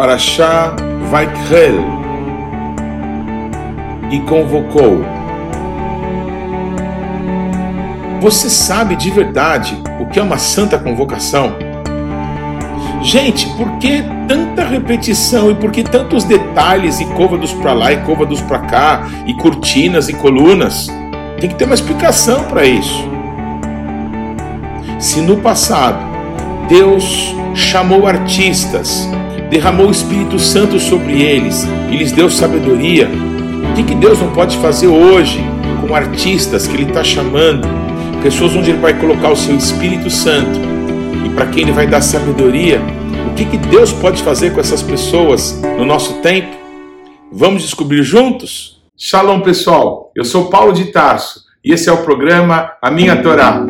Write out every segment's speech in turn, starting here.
Parashá Vaikrel e convocou. Você sabe de verdade o que é uma santa convocação? Gente, por que tanta repetição e por que tantos detalhes e côvados para lá e côvados para cá e cortinas e colunas? Tem que ter uma explicação para isso. Se no passado Deus chamou artistas, derramou o Espírito Santo sobre eles e lhes deu sabedoria, o que, que Deus não pode fazer hoje com artistas que Ele está chamando, pessoas onde Ele vai colocar o seu Espírito Santo e para quem Ele vai dar sabedoria? O que, que Deus pode fazer com essas pessoas no nosso tempo? Vamos descobrir juntos? Shalom, pessoal. Eu sou Paulo de Tarso e esse é o programa A Minha Torá.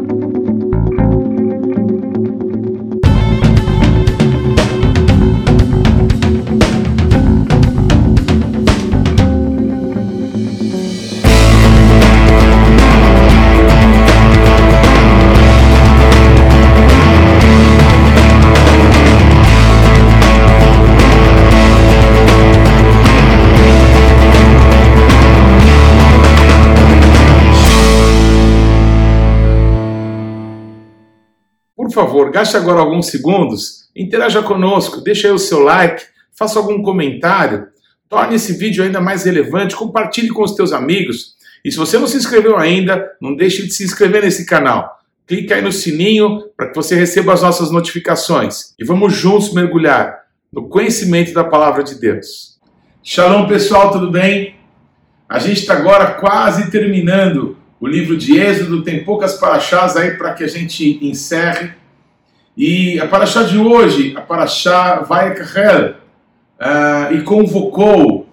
Por favor, gaste agora alguns segundos, interaja conosco, deixe aí o seu like, faça algum comentário, torne esse vídeo ainda mais relevante, compartilhe com os teus amigos. E se você não se inscreveu ainda, não deixe de se inscrever nesse canal. Clique aí no sininho para que você receba as nossas notificações. E vamos juntos mergulhar no conhecimento da palavra de Deus. Shalom, pessoal, tudo bem? A gente está agora quase terminando o livro de Êxodo, tem poucas paraxás aí para que a gente encerre. E a paraxá de hoje, a paraxá Vaikachel, uh, e convocou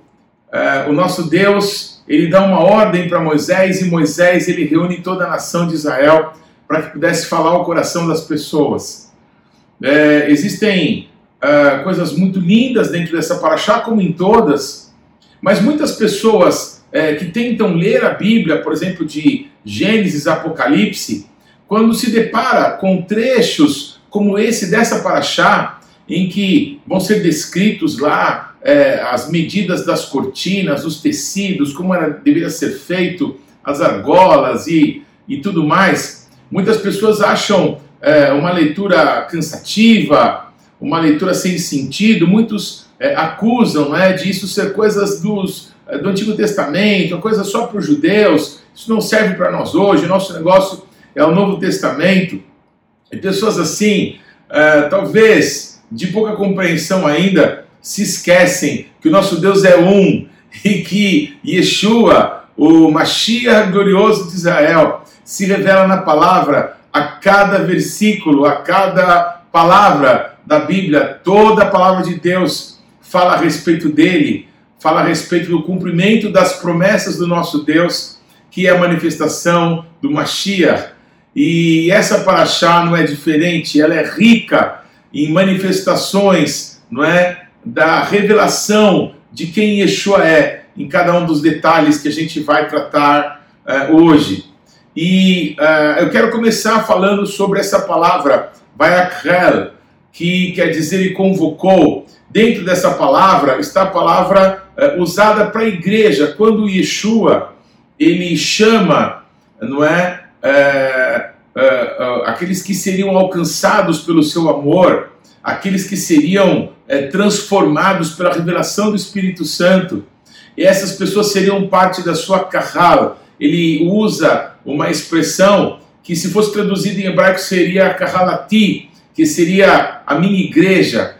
uh, o nosso Deus, ele dá uma ordem para Moisés, e Moisés ele reúne toda a nação de Israel para que pudesse falar ao coração das pessoas. Uh, existem coisas muito lindas dentro dessa paraxá, como em todas, mas muitas pessoas que tentam ler a Bíblia, por exemplo, de Gênesis, Apocalipse, quando se depara com trechos como esse dessa paraxá, em que vão ser descritos lá é, as medidas das cortinas, os tecidos, como era, deveria ser feito, as argolas e, e tudo mais. Muitas pessoas acham é, uma leitura cansativa, uma leitura sem sentido, muitos é, acusam né, de isso ser coisas dos, é, do Antigo Testamento, coisa só para os judeus, isso não serve para nós hoje, nosso negócio é o Novo Testamento. E pessoas assim, uh, talvez de pouca compreensão ainda, se esquecem que o nosso Deus é um e que Yeshua, o Mashiach glorioso de Israel, se revela na palavra a cada versículo, a cada palavra da Bíblia, toda a palavra de Deus fala a respeito dele, fala a respeito do cumprimento das promessas do nosso Deus, que é a manifestação do Mashiach, e essa paraxá não é diferente, ela é rica em manifestações, não é, da revelação de quem Yeshua é, em cada um dos detalhes que a gente vai tratar uh, hoje. E uh, eu quero começar falando sobre essa palavra, Vayakrel, que quer dizer ele convocou. Dentro dessa palavra está a palavra uh, usada para a igreja, quando Yeshua ele chama, não é, é, é, é, aqueles que seriam alcançados pelo seu amor, aqueles que seriam é, transformados pela revelação do Espírito Santo, e essas pessoas seriam parte da sua carral. Ele usa uma expressão que, se fosse traduzida em hebraico, seria carralati, que seria a minha igreja.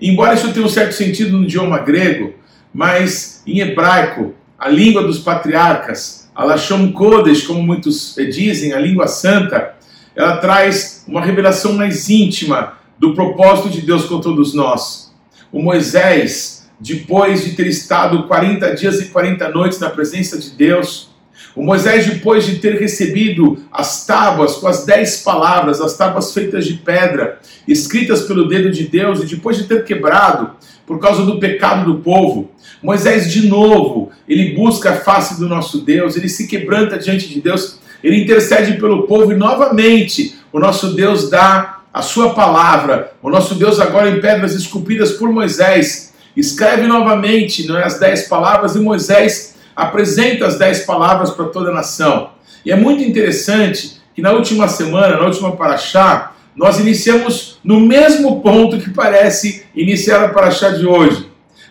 Embora isso tenha um certo sentido no idioma grego, mas em hebraico, a língua dos patriarcas, a Lashon Kodesh, como muitos dizem, a língua santa, ela traz uma revelação mais íntima do propósito de Deus com todos nós. O Moisés, depois de ter estado 40 dias e 40 noites na presença de Deus, o Moisés, depois de ter recebido as tábuas com as dez palavras, as tábuas feitas de pedra, escritas pelo dedo de Deus, e depois de ter quebrado por causa do pecado do povo, Moisés, de novo, ele busca a face do nosso Deus, ele se quebranta diante de Deus, ele intercede pelo povo e novamente o nosso Deus dá a sua palavra. O nosso Deus agora em pedras esculpidas por Moisés escreve novamente não é, as dez palavras e Moisés apresenta as dez palavras para toda a nação. E é muito interessante que na última semana, na última paraxá, nós iniciamos no mesmo ponto que parece iniciar a paraxá de hoje.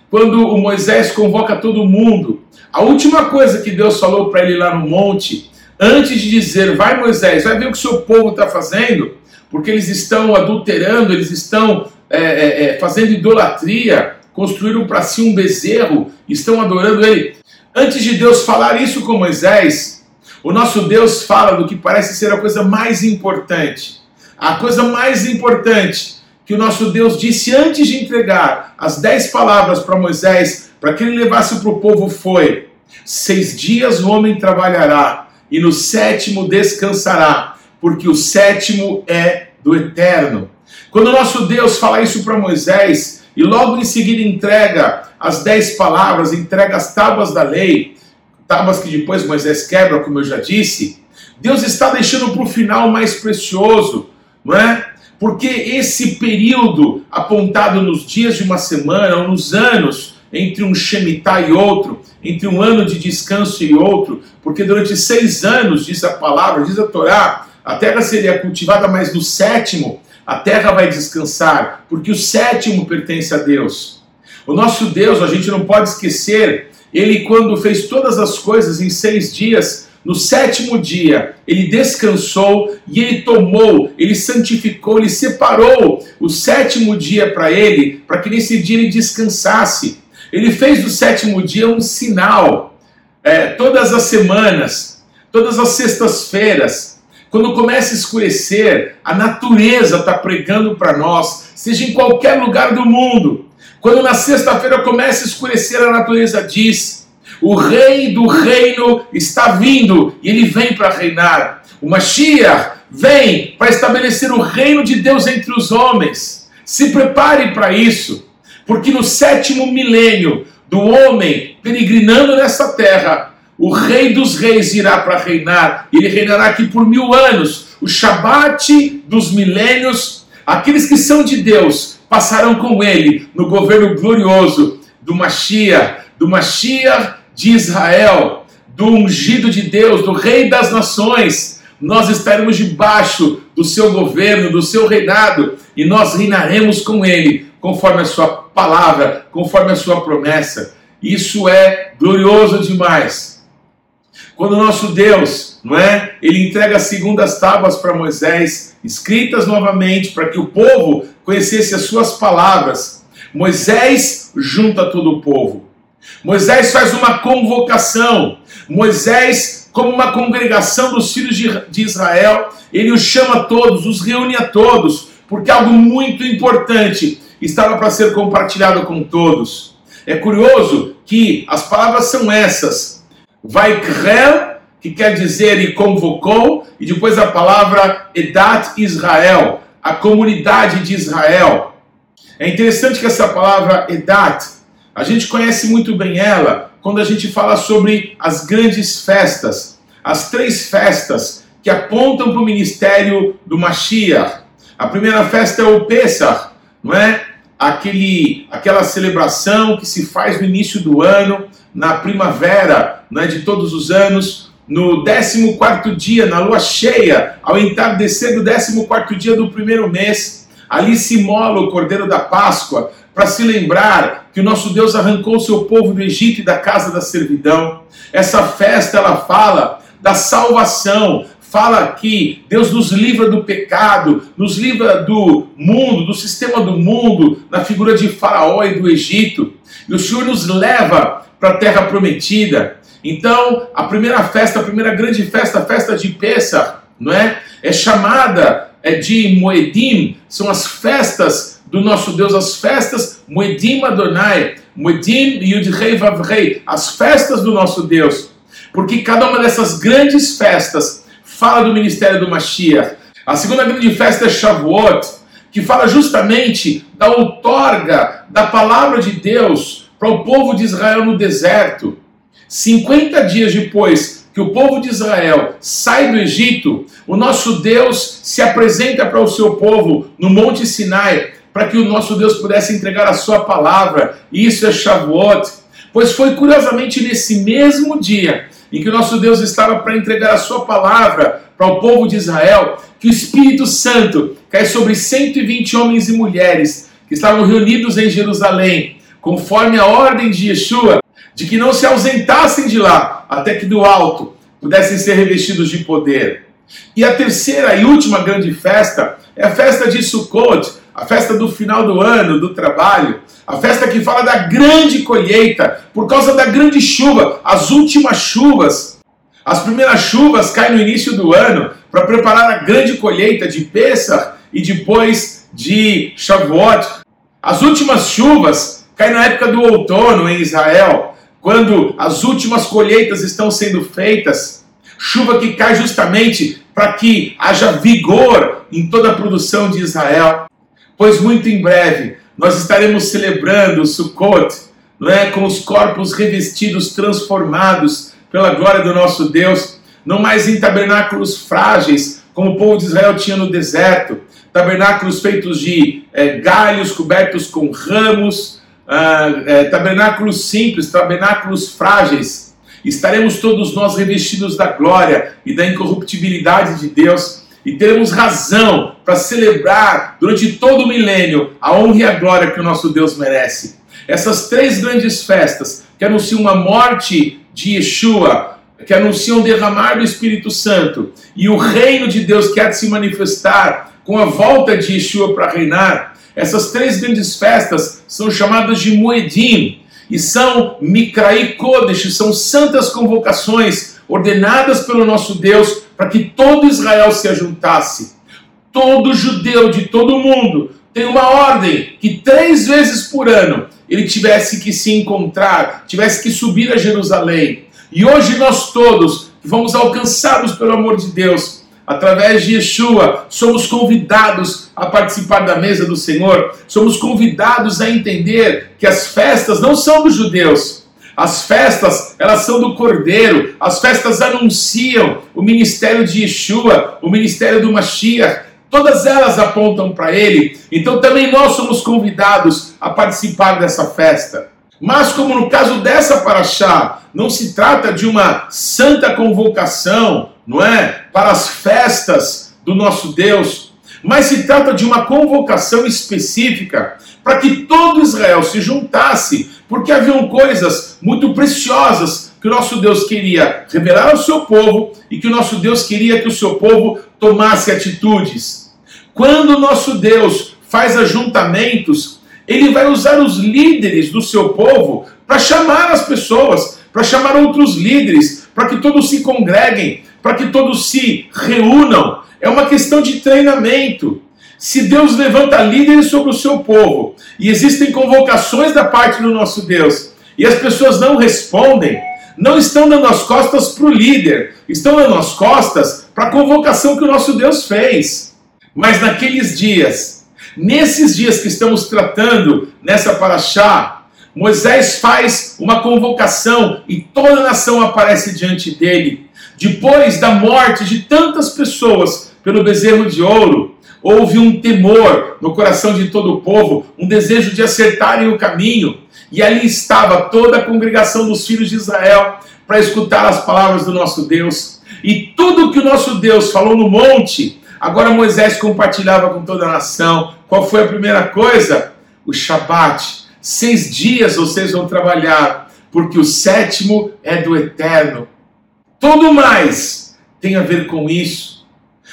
Quando o Moisés convoca todo mundo, a última coisa que Deus falou para ele lá no monte, antes de dizer, vai Moisés, vai ver o que seu povo está fazendo, porque eles estão adulterando, eles estão é, é, é fazendo idolatria, construíram para si um bezerro, estão adorando ele. Antes de Deus falar isso com Moisés, o nosso Deus fala do que parece ser a coisa mais importante. A coisa mais importante que o nosso Deus disse antes de entregar as dez palavras para Moisés, para que ele levasse para o povo, foi: Seis dias o homem trabalhará, e no sétimo descansará, porque o sétimo é do eterno. Quando o nosso Deus fala isso para Moisés, e logo em seguida entrega as dez palavras, entrega as tábuas da lei, tábuas que depois Moisés quebra, como eu já disse. Deus está deixando para o final mais precioso, não é? Porque esse período apontado nos dias de uma semana ou nos anos entre um Shemitah e outro, entre um ano de descanso e outro, porque durante seis anos, diz a palavra, diz a Torá, a terra seria cultivada, mas no sétimo a terra vai descansar, porque o sétimo pertence a Deus. O nosso Deus, a gente não pode esquecer, ele, quando fez todas as coisas em seis dias, no sétimo dia, ele descansou e ele tomou, ele santificou, ele separou o sétimo dia para ele, para que nesse dia ele descansasse. Ele fez do sétimo dia um sinal. É, todas as semanas, todas as sextas-feiras, quando começa a escurecer, a natureza está pregando para nós, seja em qualquer lugar do mundo. Quando na sexta-feira começa a escurecer, a natureza diz: o rei do reino está vindo e ele vem para reinar. O Mashiach vem para estabelecer o reino de Deus entre os homens. Se prepare para isso, porque no sétimo milênio do homem peregrinando nessa terra, o Rei dos Reis irá para reinar, ele reinará aqui por mil anos. O Shabat dos milênios, aqueles que são de Deus, passarão com ele no governo glorioso do Mashiach, do Mashiach de Israel, do ungido de Deus, do Rei das Nações. Nós estaremos debaixo do seu governo, do seu reinado, e nós reinaremos com ele, conforme a sua palavra, conforme a sua promessa. Isso é glorioso demais. Quando o nosso Deus, não é? Ele entrega as segundas tábuas para Moisés, escritas novamente para que o povo conhecesse as suas palavras. Moisés junta todo o povo. Moisés faz uma convocação. Moisés, como uma congregação dos filhos de Israel, ele os chama a todos, os reúne a todos, porque algo muito importante estava para ser compartilhado com todos. É curioso que as palavras são essas: vai Vaikrel, que quer dizer e convocou, e depois a palavra Edat Israel, a comunidade de Israel. É interessante que essa palavra Edat, a gente conhece muito bem ela quando a gente fala sobre as grandes festas, as três festas que apontam para o ministério do Mashiach. A primeira festa é o Pesach, não é? Aquele, aquela celebração que se faz no início do ano, na primavera né, de todos os anos, no 14 dia, na lua cheia, ao entardecer do 14 dia do primeiro mês, ali se mola o cordeiro da Páscoa, para se lembrar que o nosso Deus arrancou o seu povo do Egito e da casa da servidão. Essa festa ela fala da salvação, fala que Deus nos livra do pecado, nos livra do mundo, do sistema do mundo, na figura de Faraó e do Egito. E o Senhor nos leva para a terra prometida. Então, a primeira festa, a primeira grande festa, a festa de Pesach, não é? É chamada é de Moedim, são as festas do nosso Deus, as festas Moedim Adonai, Moedim Yudhei Vavrei, as festas do nosso Deus. Porque cada uma dessas grandes festas fala do ministério do Mashiach. A segunda grande festa é Shavuot, que fala justamente da outorga da palavra de Deus para o povo de Israel no deserto. 50 dias depois que o povo de Israel sai do Egito, o nosso Deus se apresenta para o seu povo no Monte Sinai, para que o nosso Deus pudesse entregar a sua palavra. Isso é Shavuot. Pois foi curiosamente nesse mesmo dia em que o nosso Deus estava para entregar a sua palavra para o povo de Israel, que o Espírito Santo cai sobre 120 homens e mulheres que estavam reunidos em Jerusalém, conforme a ordem de Yeshua, de que não se ausentassem de lá, até que do alto pudessem ser revestidos de poder. E a terceira e última grande festa é a festa de Sukkot, a festa do final do ano, do trabalho, a festa que fala da grande colheita, por causa da grande chuva, as últimas chuvas. As primeiras chuvas caem no início do ano para preparar a grande colheita de Pesach e depois de Shavuot. As últimas chuvas caem na época do outono em Israel, quando as últimas colheitas estão sendo feitas. Chuva que cai justamente para que haja vigor em toda a produção de Israel. Pois muito em breve nós estaremos celebrando Sukkot, não é? com os corpos revestidos, transformados pela glória do nosso Deus, não mais em tabernáculos frágeis, como o povo de Israel tinha no deserto, tabernáculos feitos de é, galhos cobertos com ramos, ah, é, tabernáculos simples, tabernáculos frágeis. Estaremos todos nós revestidos da glória e da incorruptibilidade de Deus e teremos razão para celebrar durante todo o milênio a honra e a glória que o nosso Deus merece. Essas três grandes festas que anunciam a morte de Yeshua, que anunciam o derramar do Espírito Santo e o reino de Deus que há de se manifestar com a volta de Yeshua para reinar, essas três grandes festas são chamadas de Moedim e são Mikrai Kodesh, são santas convocações ordenadas pelo nosso Deus para que todo Israel se ajuntasse. Todo judeu de todo mundo tem uma ordem que três vezes por ano ele tivesse que se encontrar, tivesse que subir a Jerusalém. E hoje nós todos, que fomos alcançados pelo amor de Deus, através de Yeshua, somos convidados a participar da mesa do Senhor, somos convidados a entender que as festas não são dos judeus, as festas, elas são do Cordeiro. As festas anunciam o ministério de Yeshua, o ministério do Mashiach. Todas elas apontam para ele. Então também nós somos convidados a participar dessa festa. Mas como no caso dessa paraxá, não se trata de uma santa convocação, não é? Para as festas do nosso Deus, mas se trata de uma convocação específica para que todo Israel se juntasse porque haviam coisas muito preciosas que o nosso Deus queria revelar ao seu povo e que o nosso Deus queria que o seu povo tomasse atitudes. Quando o nosso Deus faz ajuntamentos, ele vai usar os líderes do seu povo para chamar as pessoas, para chamar outros líderes, para que todos se congreguem, para que todos se reúnam. É uma questão de treinamento. Se Deus levanta líderes sobre o seu povo e existem convocações da parte do nosso Deus e as pessoas não respondem, não estão dando as costas para o líder, estão dando as costas para a convocação que o nosso Deus fez. Mas naqueles dias, nesses dias que estamos tratando nessa paraxá, Moisés faz uma convocação e toda a nação aparece diante dele. Depois da morte de tantas pessoas pelo bezerro de ouro, houve um temor no coração de todo o povo, um desejo de acertarem o caminho, e ali estava toda a congregação dos filhos de Israel para escutar as palavras do nosso Deus. E tudo que o nosso Deus falou no monte, agora Moisés compartilhava com toda a nação. Qual foi a primeira coisa? O Shabat. Seis dias vocês vão trabalhar, porque o sétimo é do eterno. Tudo mais tem a ver com isso.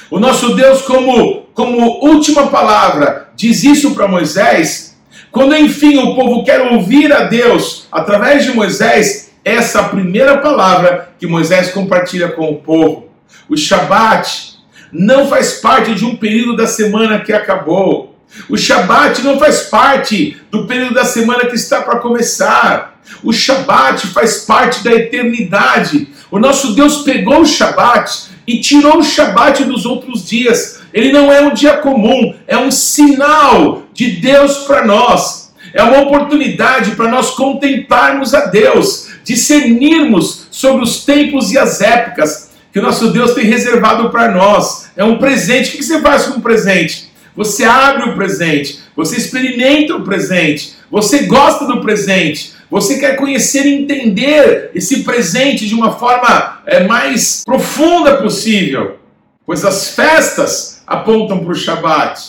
O nosso Deus, como como última palavra, diz isso para Moisés, quando enfim o povo quer ouvir a Deus através de Moisés, essa primeira palavra que Moisés compartilha com o povo. O Shabat não faz parte de um período da semana que acabou. O Shabat não faz parte do período da semana que está para começar. O Shabat faz parte da eternidade. O nosso Deus pegou o Shabat e tirou o Shabat dos outros dias ele não é um dia comum, é um sinal de Deus para nós. É uma oportunidade para nós contemplarmos a Deus, discernirmos sobre os tempos e as épocas que o nosso Deus tem reservado para nós. É um presente. O que você faz com o presente? Você abre o presente, você experimenta o presente, você gosta do presente, você quer conhecer e entender esse presente de uma forma é, mais profunda possível, pois as festas apontam para o Shabat.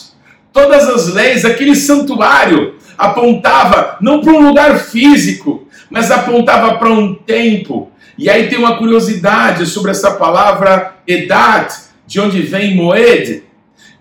Todas as leis, aquele santuário apontava não para um lugar físico, mas apontava para um tempo. E aí tem uma curiosidade sobre essa palavra Edat, de onde vem Moed,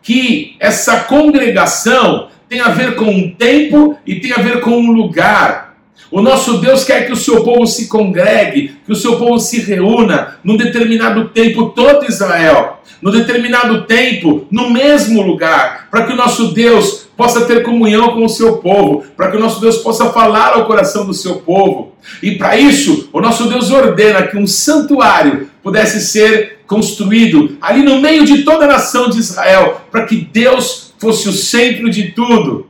que essa congregação tem a ver com um tempo e tem a ver com um lugar. O nosso Deus quer que o seu povo se congregue, que o seu povo se reúna num determinado tempo, todo Israel, num determinado tempo, no mesmo lugar, para que o nosso Deus possa ter comunhão com o seu povo, para que o nosso Deus possa falar ao coração do seu povo. E para isso, o nosso Deus ordena que um santuário pudesse ser construído ali no meio de toda a nação de Israel, para que Deus fosse o centro de tudo.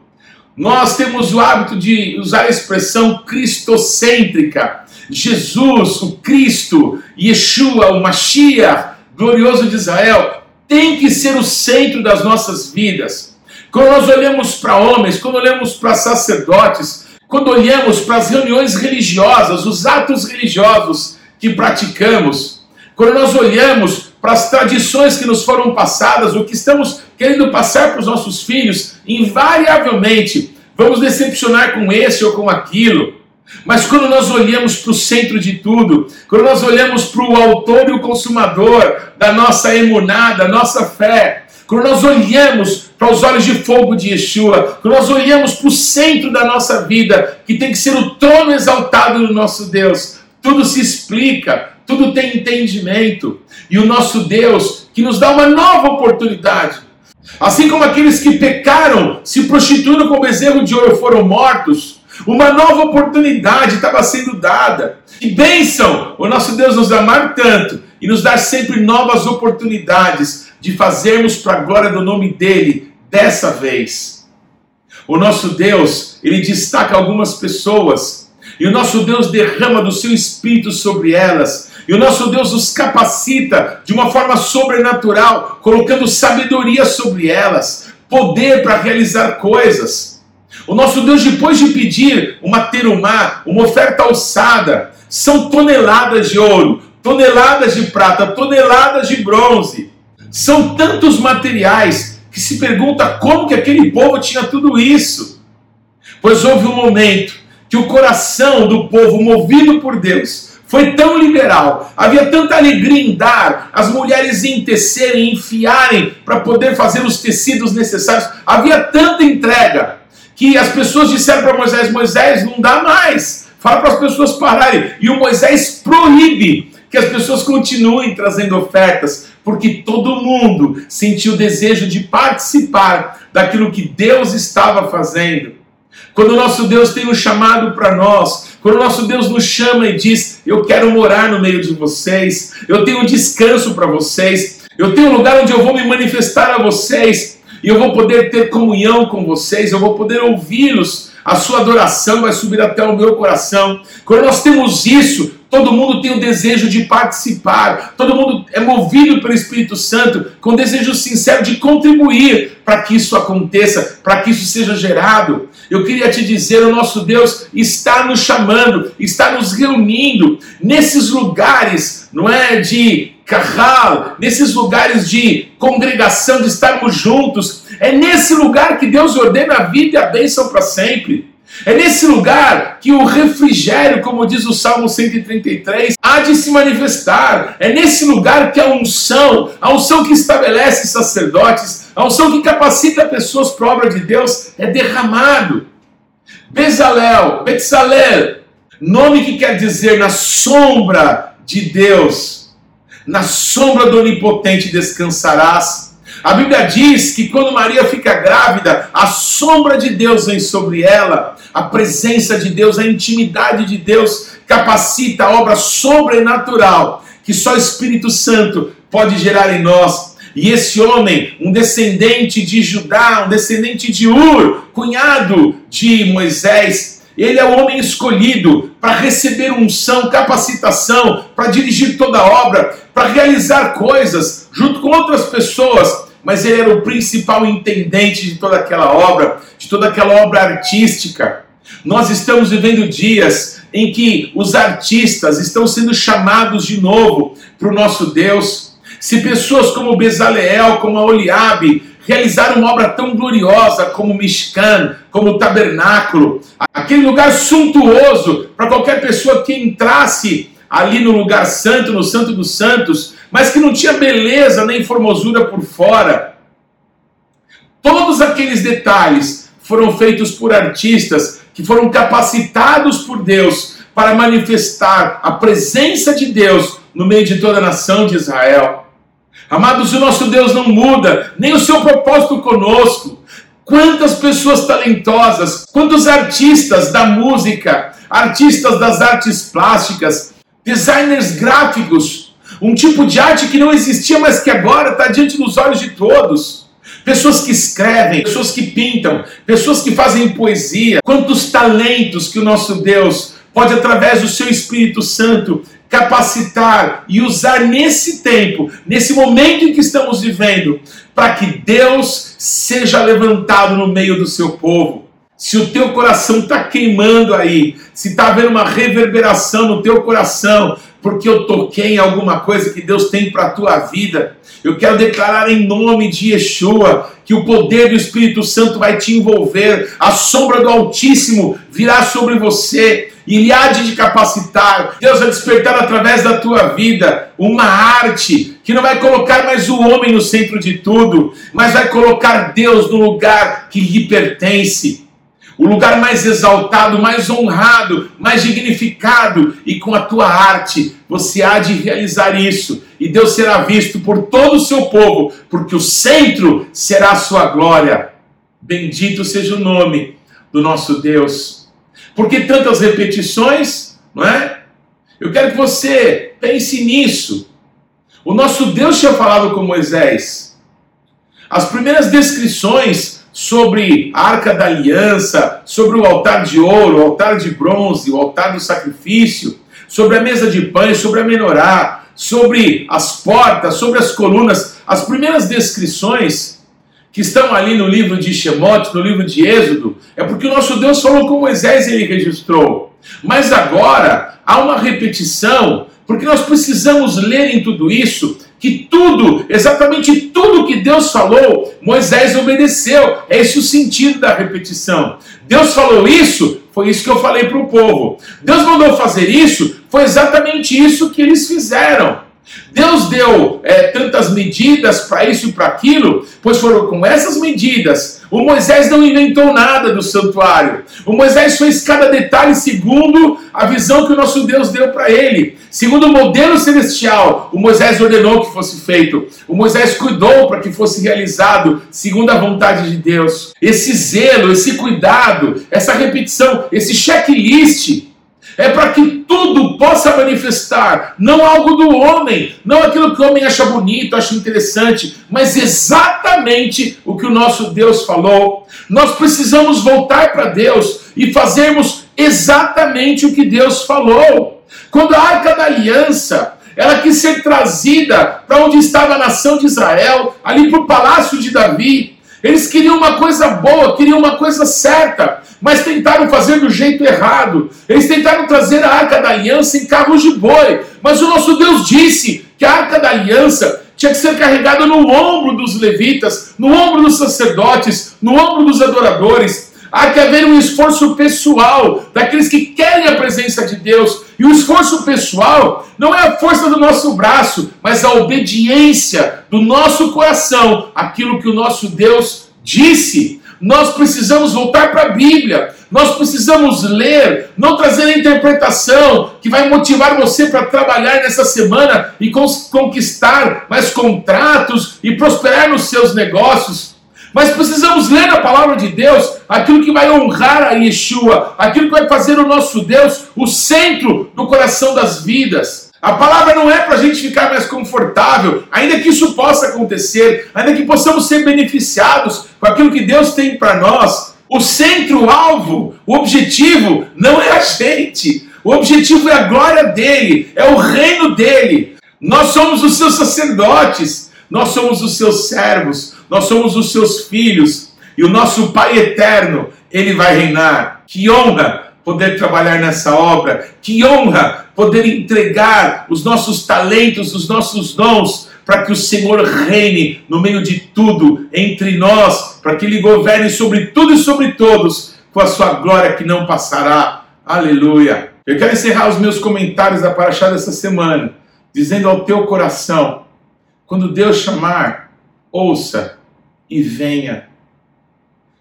Nós temos o hábito de usar a expressão cristocêntrica. Jesus, o Cristo, Yeshua, o Mashiach, glorioso de Israel, tem que ser o centro das nossas vidas. Quando nós olhamos para homens, quando olhamos para sacerdotes, quando olhamos para as reuniões religiosas, os atos religiosos que praticamos, quando nós olhamos para as tradições que nos foram passadas, o que estamos querendo passar para os nossos filhos, invariavelmente vamos decepcionar com esse ou com aquilo. Mas quando nós olhamos para o centro de tudo, quando nós olhamos para o autor e o consumador da nossa emuná, da nossa fé, quando nós olhamos para os olhos de fogo de Yeshua, quando nós olhamos para o centro da nossa vida, que tem que ser o trono exaltado do nosso Deus, tudo se explica, tudo tem entendimento. E o nosso Deus, que nos dá uma nova oportunidade. Assim como aqueles que pecaram, se prostituindo com bezerro de ouro foram mortos, uma nova oportunidade estava sendo dada. Que bênção! O nosso Deus nos amar tanto e nos dar sempre novas oportunidades de fazermos para a glória do nome dele dessa vez. O nosso Deus, ele destaca algumas pessoas e o nosso Deus derrama do seu espírito sobre elas e o nosso Deus os capacita de uma forma sobrenatural, colocando sabedoria sobre elas, poder para realizar coisas. O nosso Deus, depois de pedir uma terumá, uma oferta alçada, são toneladas de ouro, toneladas de prata, toneladas de bronze. São tantos materiais que se pergunta como que aquele povo tinha tudo isso. Pois houve um momento que o coração do povo, movido por Deus, foi tão liberal, havia tanta alegria em dar, as mulheres em tecerem, enfiarem para poder fazer os tecidos necessários, havia tanta entrega que as pessoas disseram para Moisés: Moisés, não dá mais, fala para as pessoas pararem. E o Moisés proíbe que as pessoas continuem trazendo ofertas, porque todo mundo sentiu o desejo de participar daquilo que Deus estava fazendo. Quando o nosso Deus tem um chamado para nós, quando nosso Deus nos chama e diz: Eu quero morar no meio de vocês, eu tenho um descanso para vocês, eu tenho um lugar onde eu vou me manifestar a vocês, e eu vou poder ter comunhão com vocês, eu vou poder ouvi-los, a sua adoração vai subir até o meu coração. Quando nós temos isso, todo mundo tem o desejo de participar, todo mundo é movido pelo Espírito Santo com desejo sincero de contribuir para que isso aconteça, para que isso seja gerado. Eu queria te dizer, o nosso Deus está nos chamando, está nos reunindo nesses lugares, não é de carral, nesses lugares de congregação, de estarmos juntos. É nesse lugar que Deus ordena a vida e a bênção para sempre. É nesse lugar que o refrigério, como diz o Salmo 133, há de se manifestar. É nesse lugar que a unção, a unção que estabelece sacerdotes, a unção que capacita pessoas para a obra de Deus, é derramado. Bezalel, Betzalel, nome que quer dizer na sombra de Deus, na sombra do Onipotente descansarás. A Bíblia diz que quando Maria fica grávida, a sombra de Deus vem sobre ela, a presença de Deus, a intimidade de Deus capacita a obra sobrenatural que só o Espírito Santo pode gerar em nós. E esse homem, um descendente de Judá, um descendente de Ur, cunhado de Moisés, ele é o homem escolhido para receber unção, capacitação, para dirigir toda a obra, para realizar coisas junto com outras pessoas, mas ele era o principal intendente de toda aquela obra, de toda aquela obra artística. Nós estamos vivendo dias em que os artistas estão sendo chamados de novo para o nosso Deus. Se pessoas como Bezaleel, como Oliabe, realizaram uma obra tão gloriosa como o Mishkan, como o tabernáculo, aquele lugar suntuoso para qualquer pessoa que entrasse ali no lugar santo, no Santo dos Santos, mas que não tinha beleza nem formosura por fora. Todos aqueles detalhes foram feitos por artistas que foram capacitados por Deus para manifestar a presença de Deus no meio de toda a nação de Israel. Amados, o nosso Deus não muda, nem o seu propósito conosco. Quantas pessoas talentosas, quantos artistas da música, artistas das artes plásticas, designers gráficos, um tipo de arte que não existia, mas que agora está diante dos olhos de todos. Pessoas que escrevem, pessoas que pintam, pessoas que fazem poesia. Quantos talentos que o nosso Deus pode, através do seu Espírito Santo, capacitar e usar nesse tempo, nesse momento em que estamos vivendo, para que Deus seja levantado no meio do seu povo. Se o teu coração está queimando aí, se está havendo uma reverberação no teu coração, porque eu toquei em alguma coisa que Deus tem para a tua vida, eu quero declarar em nome de Yeshua que o poder do Espírito Santo vai te envolver, a sombra do Altíssimo virá sobre você e lhe há de capacitar. Deus vai despertar através da tua vida uma arte que não vai colocar mais o homem no centro de tudo, mas vai colocar Deus no lugar que lhe pertence o lugar mais exaltado, mais honrado, mais dignificado, e com a tua arte você há de realizar isso, e Deus será visto por todo o seu povo, porque o centro será a sua glória. Bendito seja o nome do nosso Deus. Por que tantas repetições, não é? Eu quero que você pense nisso. O nosso Deus tinha falado com Moisés. As primeiras descrições sobre a arca da aliança, sobre o altar de ouro, o altar de bronze, o altar do sacrifício, sobre a mesa de pães, sobre a menorá, sobre as portas, sobre as colunas, as primeiras descrições que estão ali no livro de Shemot, no livro de Êxodo, é porque o nosso Deus falou com Moisés e ele registrou. Mas agora há uma repetição, porque nós precisamos ler em tudo isso que tudo, exatamente tudo que Deus falou, Moisés obedeceu. É esse o sentido da repetição. Deus falou isso, foi isso que eu falei para o povo. Deus mandou fazer isso, foi exatamente isso que eles fizeram. Deus deu é, tantas medidas para isso e para aquilo, pois foram com essas medidas. O Moisés não inventou nada do santuário. O Moisés fez cada detalhe segundo a visão que o nosso Deus deu para ele. Segundo o modelo celestial, o Moisés ordenou que fosse feito. O Moisés cuidou para que fosse realizado segundo a vontade de Deus. Esse zelo, esse cuidado, essa repetição, esse checklist é para que tudo possa manifestar, não algo do homem, não aquilo que o homem acha bonito, acha interessante, mas exatamente o que o nosso Deus falou. Nós precisamos voltar para Deus e fazermos exatamente o que Deus falou. Quando a arca da aliança ela quis ser trazida para onde estava a nação de Israel, ali para o palácio de Davi. Eles queriam uma coisa boa, queriam uma coisa certa, mas tentaram fazer do jeito errado. Eles tentaram trazer a arca da aliança em carros de boi, mas o nosso Deus disse que a arca da aliança tinha que ser carregada no ombro dos levitas, no ombro dos sacerdotes, no ombro dos adoradores. Há que haver um esforço pessoal daqueles que querem a presença de Deus. E o esforço pessoal não é a força do nosso braço, mas a obediência do nosso coração àquilo que o nosso Deus disse. Nós precisamos voltar para a Bíblia. Nós precisamos ler, não trazer a interpretação que vai motivar você para trabalhar nessa semana e conquistar mais contratos e prosperar nos seus negócios. Mas precisamos ler a palavra de Deus, aquilo que vai honrar a Yeshua, aquilo que vai fazer o nosso Deus o centro do coração das vidas. A palavra não é para a gente ficar mais confortável, ainda que isso possa acontecer, ainda que possamos ser beneficiados com aquilo que Deus tem para nós. O centro, o alvo, o objetivo não é a gente. O objetivo é a glória dele, é o reino dele. Nós somos os seus sacerdotes, nós somos os seus servos, nós somos os seus filhos e o nosso Pai eterno, ele vai reinar. Que honra poder trabalhar nessa obra, que honra poder entregar os nossos talentos, os nossos dons para que o Senhor reine no meio de tudo, entre nós, para que Ele governe sobre tudo e sobre todos, com a sua glória que não passará. Aleluia. Eu quero encerrar os meus comentários da Paraxá dessa semana, dizendo ao teu coração: quando Deus chamar, ouça e venha.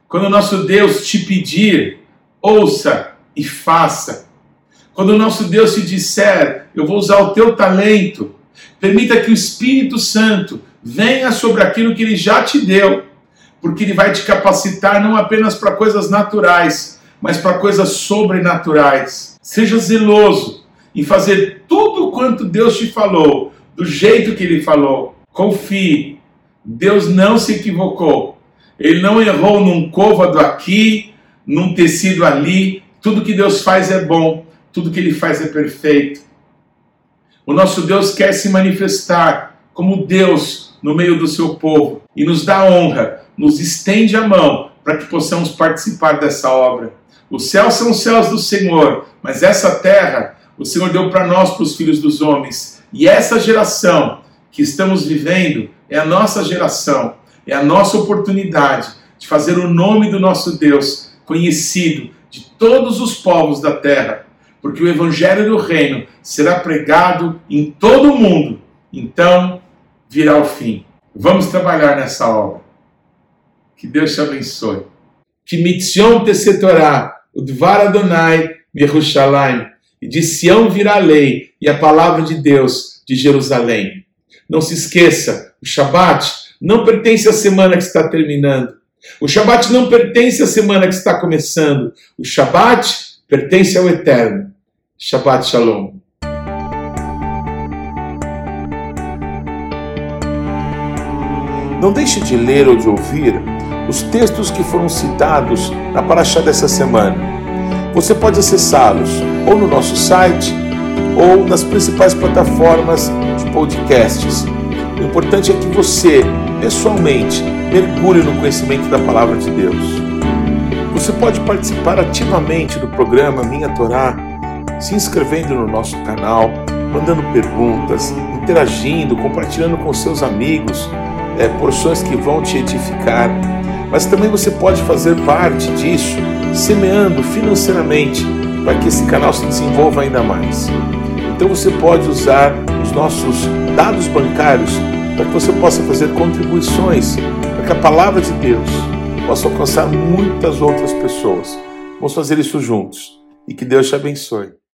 Quando o nosso Deus te pedir, ouça e faça. Quando o nosso Deus te disser, eu vou usar o teu talento, Permita que o Espírito Santo venha sobre aquilo que ele já te deu, porque ele vai te capacitar não apenas para coisas naturais, mas para coisas sobrenaturais. Seja zeloso em fazer tudo quanto Deus te falou, do jeito que ele falou. Confie. Deus não se equivocou. Ele não errou num côvado aqui, num tecido ali. Tudo que Deus faz é bom, tudo que ele faz é perfeito. O nosso Deus quer se manifestar como Deus no meio do seu povo e nos dá honra, nos estende a mão para que possamos participar dessa obra. Os céus são os céus do Senhor, mas essa terra o Senhor deu para nós, para os filhos dos homens. E essa geração que estamos vivendo é a nossa geração, é a nossa oportunidade de fazer o nome do nosso Deus conhecido de todos os povos da terra porque o evangelho do reino será pregado em todo o mundo. Então virá o fim. Vamos trabalhar nessa obra. Que Deus te abençoe. Que mitzion tesetorá, o dvar Adonai, Yerushalayim. E de Sião virá a lei e a palavra de Deus de Jerusalém. Não se esqueça, o Shabat não pertence à semana que está terminando. O Shabat não pertence à semana que está começando. O Shabat pertence ao Eterno. Shabbat Shalom. Não deixe de ler ou de ouvir os textos que foram citados na Paraxá dessa semana. Você pode acessá-los ou no nosso site ou nas principais plataformas de podcasts. O importante é que você, pessoalmente, mergulhe no conhecimento da palavra de Deus. Você pode participar ativamente do programa Minha Torá se inscrevendo no nosso canal, mandando perguntas, interagindo, compartilhando com seus amigos é, porções que vão te edificar. Mas também você pode fazer parte disso, semeando financeiramente para que esse canal se desenvolva ainda mais. Então você pode usar nossos dados bancários para que você possa fazer contribuições para que a palavra de Deus possa alcançar muitas outras pessoas. Vamos fazer isso juntos e que Deus te abençoe.